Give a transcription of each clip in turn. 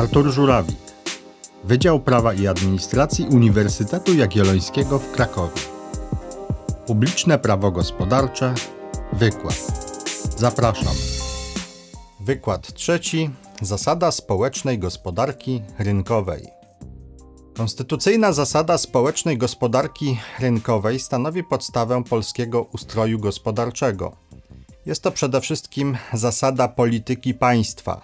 Artur Żurawik, Wydział Prawa i Administracji Uniwersytetu Jagiellońskiego w Krakowie. Publiczne prawo gospodarcze, wykład. Zapraszam. Wykład trzeci. Zasada społecznej gospodarki rynkowej. Konstytucyjna zasada społecznej gospodarki rynkowej stanowi podstawę polskiego ustroju gospodarczego. Jest to przede wszystkim zasada polityki państwa.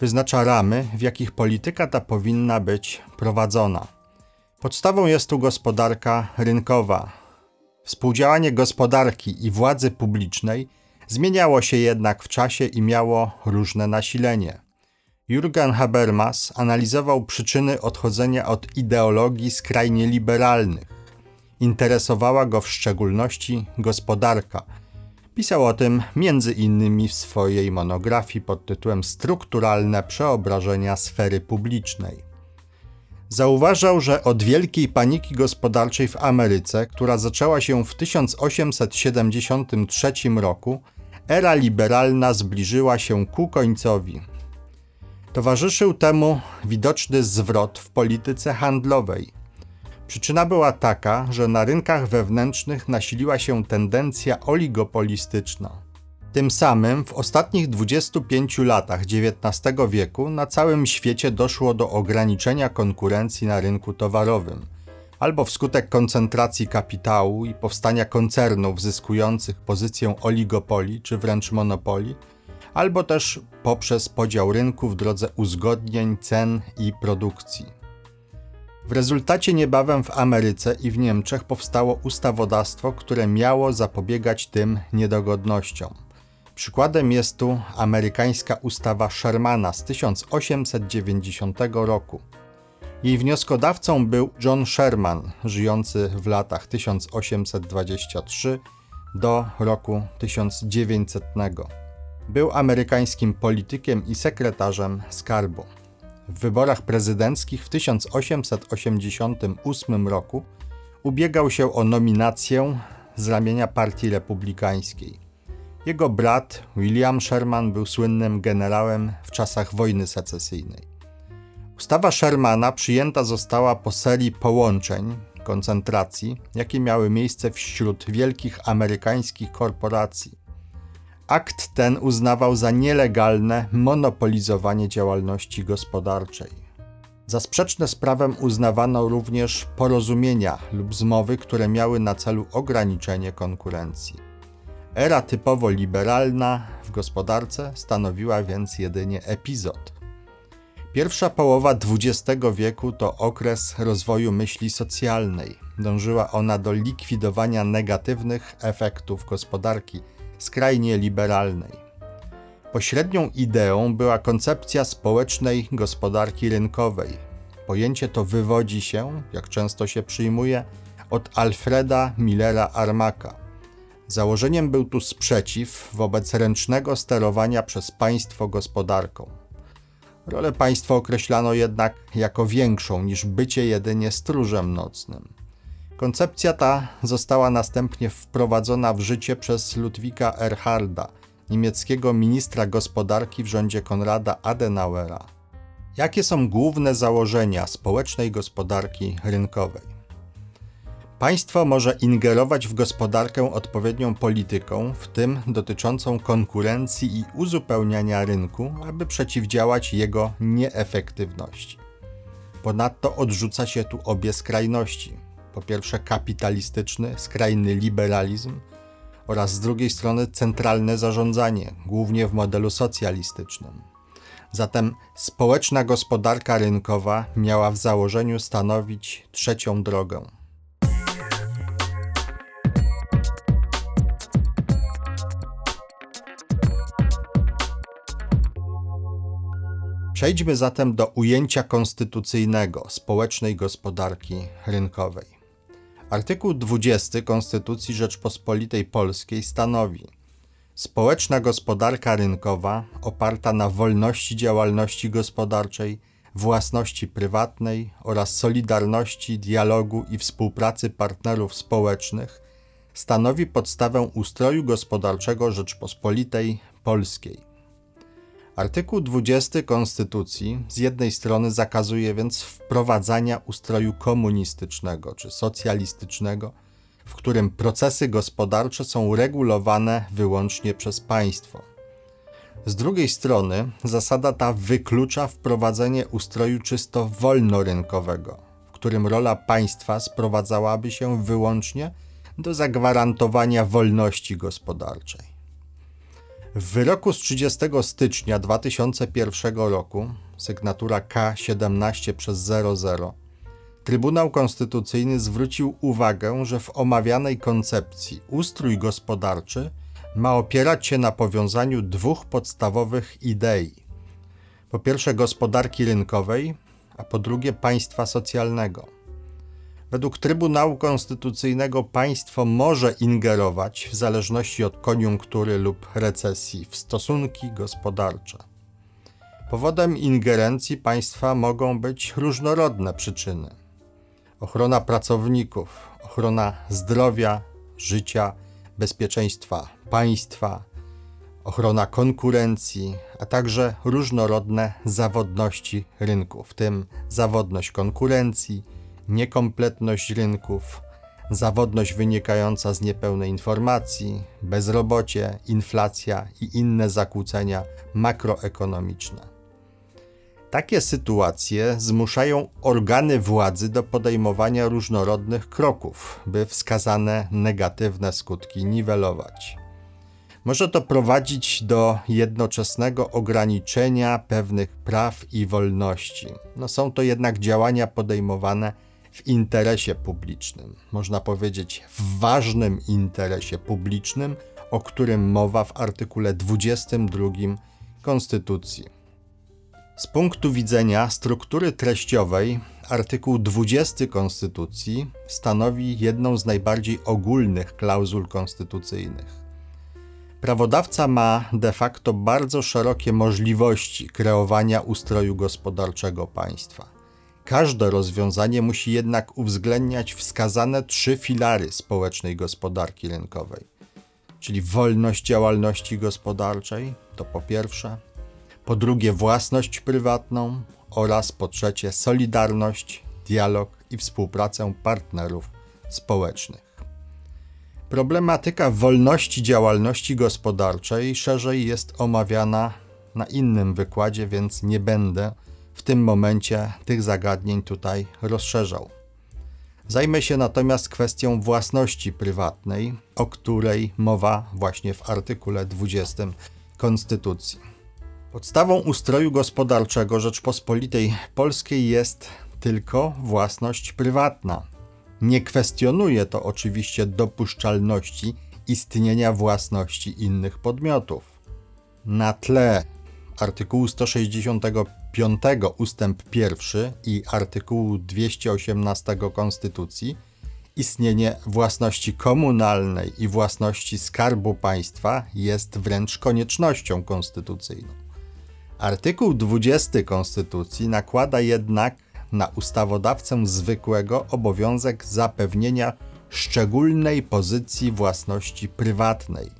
Wyznacza ramy, w jakich polityka ta powinna być prowadzona. Podstawą jest tu gospodarka rynkowa. Współdziałanie gospodarki i władzy publicznej zmieniało się jednak w czasie i miało różne nasilenie. Jürgen Habermas analizował przyczyny odchodzenia od ideologii skrajnie liberalnych. Interesowała go w szczególności gospodarka. Pisał o tym między innymi w swojej monografii pod tytułem Strukturalne przeobrażenia sfery publicznej. Zauważał, że od wielkiej paniki gospodarczej w Ameryce, która zaczęła się w 1873 roku, era liberalna zbliżyła się ku końcowi. Towarzyszył temu widoczny zwrot w polityce handlowej. Przyczyna była taka, że na rynkach wewnętrznych nasiliła się tendencja oligopolistyczna. Tym samym w ostatnich 25 latach XIX wieku na całym świecie doszło do ograniczenia konkurencji na rynku towarowym, albo wskutek koncentracji kapitału i powstania koncernów zyskujących pozycję oligopoli czy wręcz monopoli, albo też poprzez podział rynku w drodze uzgodnień cen i produkcji. W rezultacie niebawem w Ameryce i w Niemczech powstało ustawodawstwo, które miało zapobiegać tym niedogodnościom. Przykładem jest tu amerykańska ustawa Shermana z 1890 roku. Jej wnioskodawcą był John Sherman, żyjący w latach 1823 do roku 1900. Był amerykańskim politykiem i sekretarzem skarbu. W wyborach prezydenckich w 1888 roku ubiegał się o nominację z ramienia Partii Republikańskiej. Jego brat William Sherman był słynnym generałem w czasach wojny secesyjnej. Ustawa Shermana przyjęta została po serii połączeń, koncentracji, jakie miały miejsce wśród wielkich amerykańskich korporacji. Akt ten uznawał za nielegalne monopolizowanie działalności gospodarczej. Za sprzeczne z prawem uznawano również porozumienia lub zmowy, które miały na celu ograniczenie konkurencji. Era typowo liberalna w gospodarce stanowiła więc jedynie epizod. Pierwsza połowa XX wieku to okres rozwoju myśli socjalnej. Dążyła ona do likwidowania negatywnych efektów gospodarki skrajnie liberalnej. Pośrednią ideą była koncepcja społecznej gospodarki rynkowej. Pojęcie to wywodzi się, jak często się przyjmuje, od Alfreda Millera Armaka. Założeniem był tu sprzeciw wobec ręcznego sterowania przez państwo gospodarką. Rolę państwa określano jednak jako większą niż bycie jedynie stróżem nocnym. Koncepcja ta została następnie wprowadzona w życie przez Ludwika Erharda, niemieckiego ministra gospodarki w rządzie Konrada Adenauera. Jakie są główne założenia społecznej gospodarki rynkowej? Państwo może ingerować w gospodarkę odpowiednią polityką, w tym dotyczącą konkurencji i uzupełniania rynku, aby przeciwdziałać jego nieefektywności. Ponadto odrzuca się tu obie skrajności po pierwsze kapitalistyczny, skrajny liberalizm oraz z drugiej strony centralne zarządzanie, głównie w modelu socjalistycznym. Zatem społeczna gospodarka rynkowa miała w założeniu stanowić trzecią drogę. Przejdźmy zatem do ujęcia konstytucyjnego społecznej gospodarki rynkowej. Artykuł 20 Konstytucji Rzeczpospolitej Polskiej stanowi: Społeczna gospodarka rynkowa oparta na wolności działalności gospodarczej, własności prywatnej oraz solidarności, dialogu i współpracy partnerów społecznych stanowi podstawę ustroju gospodarczego Rzeczpospolitej Polskiej. Artykuł 20 Konstytucji z jednej strony zakazuje więc wprowadzania ustroju komunistycznego czy socjalistycznego, w którym procesy gospodarcze są regulowane wyłącznie przez państwo. Z drugiej strony zasada ta wyklucza wprowadzenie ustroju czysto wolnorynkowego, w którym rola państwa sprowadzałaby się wyłącznie do zagwarantowania wolności gospodarczej. W wyroku z 30 stycznia 2001 roku, sygnatura K17 przez 00, Trybunał Konstytucyjny zwrócił uwagę, że w omawianej koncepcji ustrój gospodarczy ma opierać się na powiązaniu dwóch podstawowych idei. Po pierwsze gospodarki rynkowej, a po drugie państwa socjalnego. Według Trybunału Konstytucyjnego państwo może ingerować w zależności od koniunktury lub recesji w stosunki gospodarcze. Powodem ingerencji państwa mogą być różnorodne przyczyny: ochrona pracowników, ochrona zdrowia, życia, bezpieczeństwa państwa, ochrona konkurencji, a także różnorodne zawodności rynku, w tym zawodność konkurencji niekompletność rynków, zawodność wynikająca z niepełnej informacji, bezrobocie, inflacja i inne zakłócenia makroekonomiczne. Takie sytuacje zmuszają organy władzy do podejmowania różnorodnych kroków, by wskazane negatywne skutki niwelować. Może to prowadzić do jednoczesnego ograniczenia pewnych praw i wolności. No są to jednak działania podejmowane w interesie publicznym, można powiedzieć w ważnym interesie publicznym, o którym mowa w artykule 22 Konstytucji. Z punktu widzenia struktury treściowej, artykuł 20 Konstytucji stanowi jedną z najbardziej ogólnych klauzul konstytucyjnych. Prawodawca ma de facto bardzo szerokie możliwości kreowania ustroju gospodarczego państwa. Każde rozwiązanie musi jednak uwzględniać wskazane trzy filary społecznej gospodarki rynkowej, czyli wolność działalności gospodarczej, to po pierwsze, po drugie własność prywatną oraz po trzecie solidarność, dialog i współpracę partnerów społecznych. Problematyka wolności działalności gospodarczej szerzej jest omawiana na innym wykładzie, więc nie będę w tym momencie tych zagadnień tutaj rozszerzał. Zajmę się natomiast kwestią własności prywatnej, o której mowa właśnie w artykule 20 Konstytucji. Podstawą ustroju gospodarczego Rzeczpospolitej Polskiej jest tylko własność prywatna. Nie kwestionuje to oczywiście dopuszczalności istnienia własności innych podmiotów. Na tle artykułu 165 ustęp 1 i artykułu 218 Konstytucji istnienie własności komunalnej i własności Skarbu Państwa jest wręcz koniecznością konstytucyjną. Artykuł 20 Konstytucji nakłada jednak na ustawodawcę zwykłego obowiązek zapewnienia szczególnej pozycji własności prywatnej.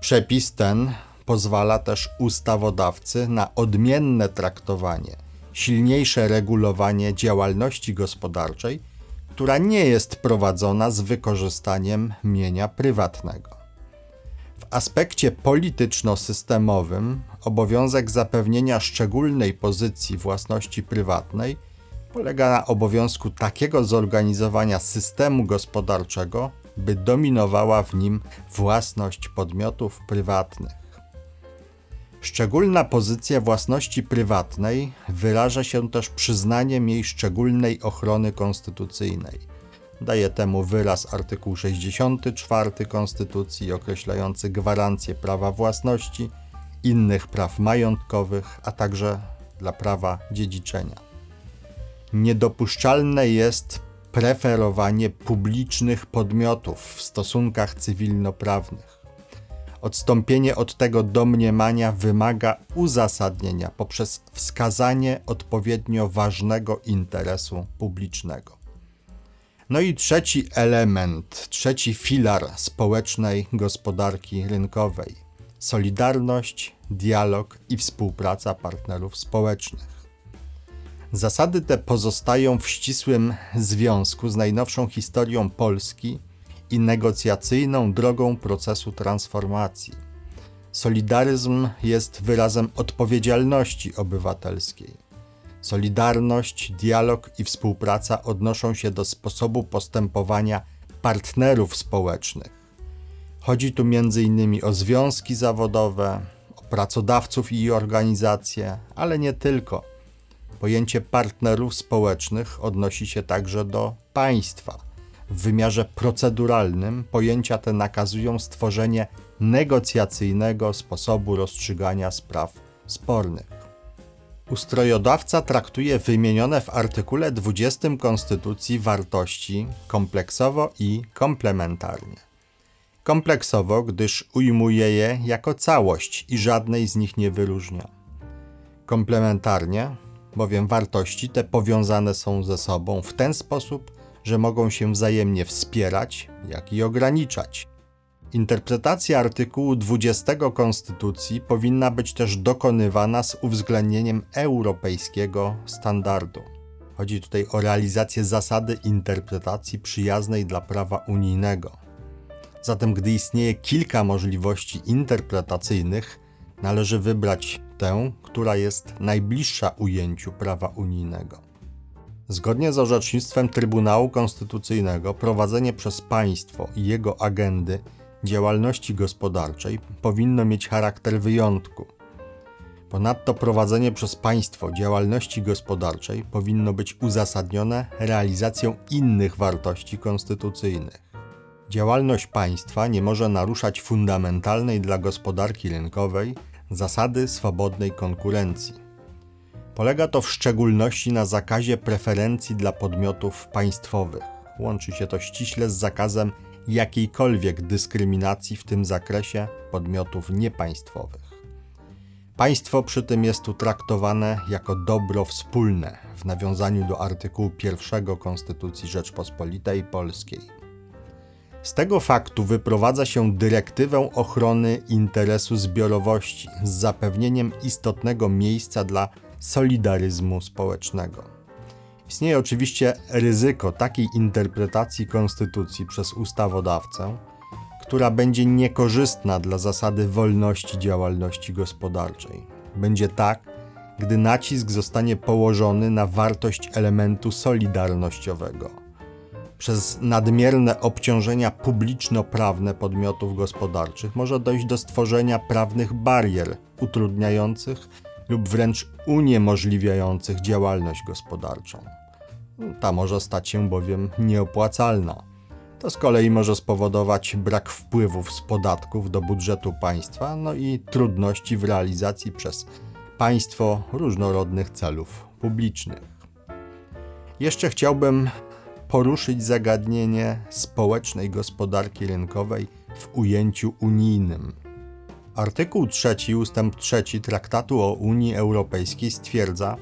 Przepis ten pozwala też ustawodawcy na odmienne traktowanie, silniejsze regulowanie działalności gospodarczej, która nie jest prowadzona z wykorzystaniem mienia prywatnego. W aspekcie polityczno-systemowym obowiązek zapewnienia szczególnej pozycji własności prywatnej polega na obowiązku takiego zorganizowania systemu gospodarczego, by dominowała w nim własność podmiotów prywatnych. Szczególna pozycja własności prywatnej wyraża się też przyznaniem jej szczególnej ochrony konstytucyjnej. Daje temu wyraz artykuł 64 Konstytucji określający gwarancję prawa własności, innych praw majątkowych, a także dla prawa dziedziczenia. Niedopuszczalne jest preferowanie publicznych podmiotów w stosunkach cywilnoprawnych. Odstąpienie od tego domniemania wymaga uzasadnienia poprzez wskazanie odpowiednio ważnego interesu publicznego. No i trzeci element, trzeci filar społecznej gospodarki rynkowej solidarność, dialog i współpraca partnerów społecznych. Zasady te pozostają w ścisłym związku z najnowszą historią Polski i negocjacyjną drogą procesu transformacji. Solidaryzm jest wyrazem odpowiedzialności obywatelskiej. Solidarność, dialog i współpraca odnoszą się do sposobu postępowania partnerów społecznych. Chodzi tu m.in. o związki zawodowe, o pracodawców i organizacje, ale nie tylko. Pojęcie partnerów społecznych odnosi się także do państwa. W wymiarze proceduralnym pojęcia te nakazują stworzenie negocjacyjnego sposobu rozstrzygania spraw spornych. Ustrojodawca traktuje wymienione w artykule 20 Konstytucji wartości kompleksowo i komplementarnie. Kompleksowo, gdyż ujmuje je jako całość i żadnej z nich nie wyróżnia. Komplementarnie, bowiem wartości te powiązane są ze sobą w ten sposób, że mogą się wzajemnie wspierać, jak i ograniczać. Interpretacja artykułu 20 Konstytucji powinna być też dokonywana z uwzględnieniem europejskiego standardu. Chodzi tutaj o realizację zasady interpretacji przyjaznej dla prawa unijnego. Zatem, gdy istnieje kilka możliwości interpretacyjnych, należy wybrać tę, która jest najbliższa ujęciu prawa unijnego. Zgodnie z orzecznictwem Trybunału Konstytucyjnego, prowadzenie przez państwo i jego agendy działalności gospodarczej powinno mieć charakter wyjątku. Ponadto prowadzenie przez państwo działalności gospodarczej powinno być uzasadnione realizacją innych wartości konstytucyjnych. Działalność państwa nie może naruszać fundamentalnej dla gospodarki rynkowej zasady swobodnej konkurencji. Polega to w szczególności na zakazie preferencji dla podmiotów państwowych. Łączy się to ściśle z zakazem jakiejkolwiek dyskryminacji w tym zakresie podmiotów niepaństwowych. Państwo przy tym jest tu traktowane jako dobro wspólne w nawiązaniu do artykułu 1 Konstytucji Rzeczpospolitej Polskiej. Z tego faktu wyprowadza się dyrektywę ochrony interesu zbiorowości z zapewnieniem istotnego miejsca dla solidaryzmu społecznego. Istnieje oczywiście ryzyko takiej interpretacji konstytucji przez ustawodawcę, która będzie niekorzystna dla zasady wolności działalności gospodarczej. Będzie tak, gdy nacisk zostanie położony na wartość elementu solidarnościowego. Przez nadmierne obciążenia publiczno-prawne podmiotów gospodarczych może dojść do stworzenia prawnych barier utrudniających lub wręcz uniemożliwiających działalność gospodarczą. Ta może stać się bowiem nieopłacalna. To z kolei może spowodować brak wpływów z podatków do budżetu państwa, no i trudności w realizacji przez państwo różnorodnych celów publicznych. Jeszcze chciałbym poruszyć zagadnienie społecznej gospodarki rynkowej w ujęciu unijnym. Artykuł 3 ustęp 3 Traktatu o Unii Europejskiej stwierdza,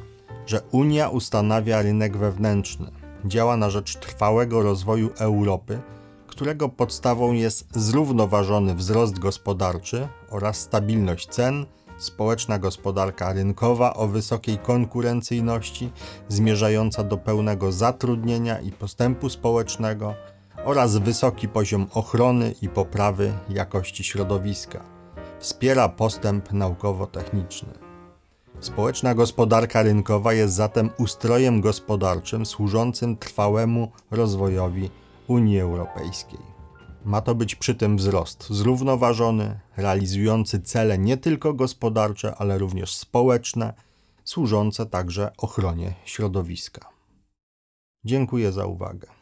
że Unia ustanawia rynek wewnętrzny, działa na rzecz trwałego rozwoju Europy, którego podstawą jest zrównoważony wzrost gospodarczy oraz stabilność cen, społeczna gospodarka rynkowa o wysokiej konkurencyjności, zmierzająca do pełnego zatrudnienia i postępu społecznego oraz wysoki poziom ochrony i poprawy jakości środowiska. Wspiera postęp naukowo-techniczny. Społeczna gospodarka rynkowa jest zatem ustrojem gospodarczym służącym trwałemu rozwojowi Unii Europejskiej. Ma to być przy tym wzrost zrównoważony, realizujący cele nie tylko gospodarcze, ale również społeczne, służące także ochronie środowiska. Dziękuję za uwagę.